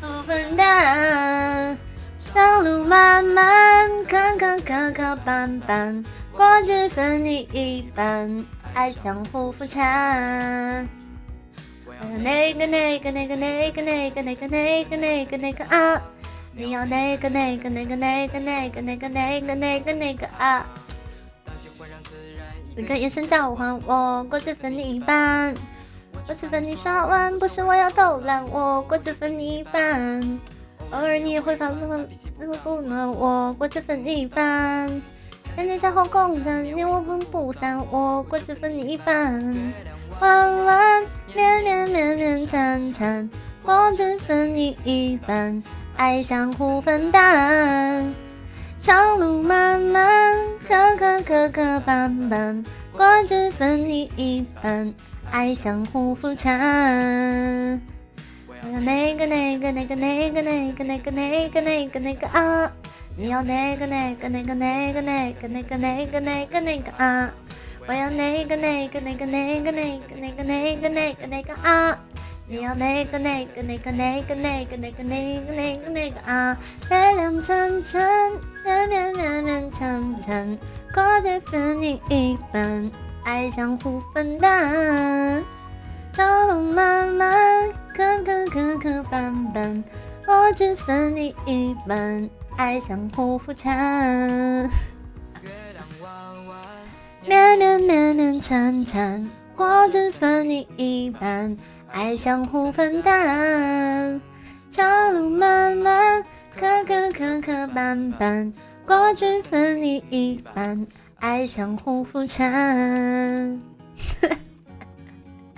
不分担。道路漫漫，坎坎坷坷绊绊，过只分你一半，爱相互扶搀。那个那个那个那个那个那个那个那个那个啊！你要那个那个那个那个那个那个那个那个那个啊！一个眼神召唤，我过只分你一半。我只分你刷碗，不是我要偷懒，我过只分你一半。偶尔你也会发怒，不暖我过只分你一半。天天小火共枕，你我分不散，我过只分你一半。弯弯绵绵绵绵缠缠，过只分你一半，爱相互分担。长路漫漫，磕磕磕磕绊绊，过只分你一半。爱相互扶搀。我要那个那个那个那个那个那个那个那个那个啊！你要那个那个那个那个那个那个那个那个那个啊！我要那个那个那个那个那个那个那个那个那个啊！你要那个那个那个那个那个那个那个那个那个啊！月亮沉沉，绵绵绵绵长长，过节分你一半。爱相互分担，道路漫漫，磕磕磕磕绊绊，我只分你一半，爱相互扶搀。绵绵绵绵缠缠，我只分你一半，爱相互分担。长路漫漫，磕磕磕磕绊绊，我只分你一半。爱相互扶搀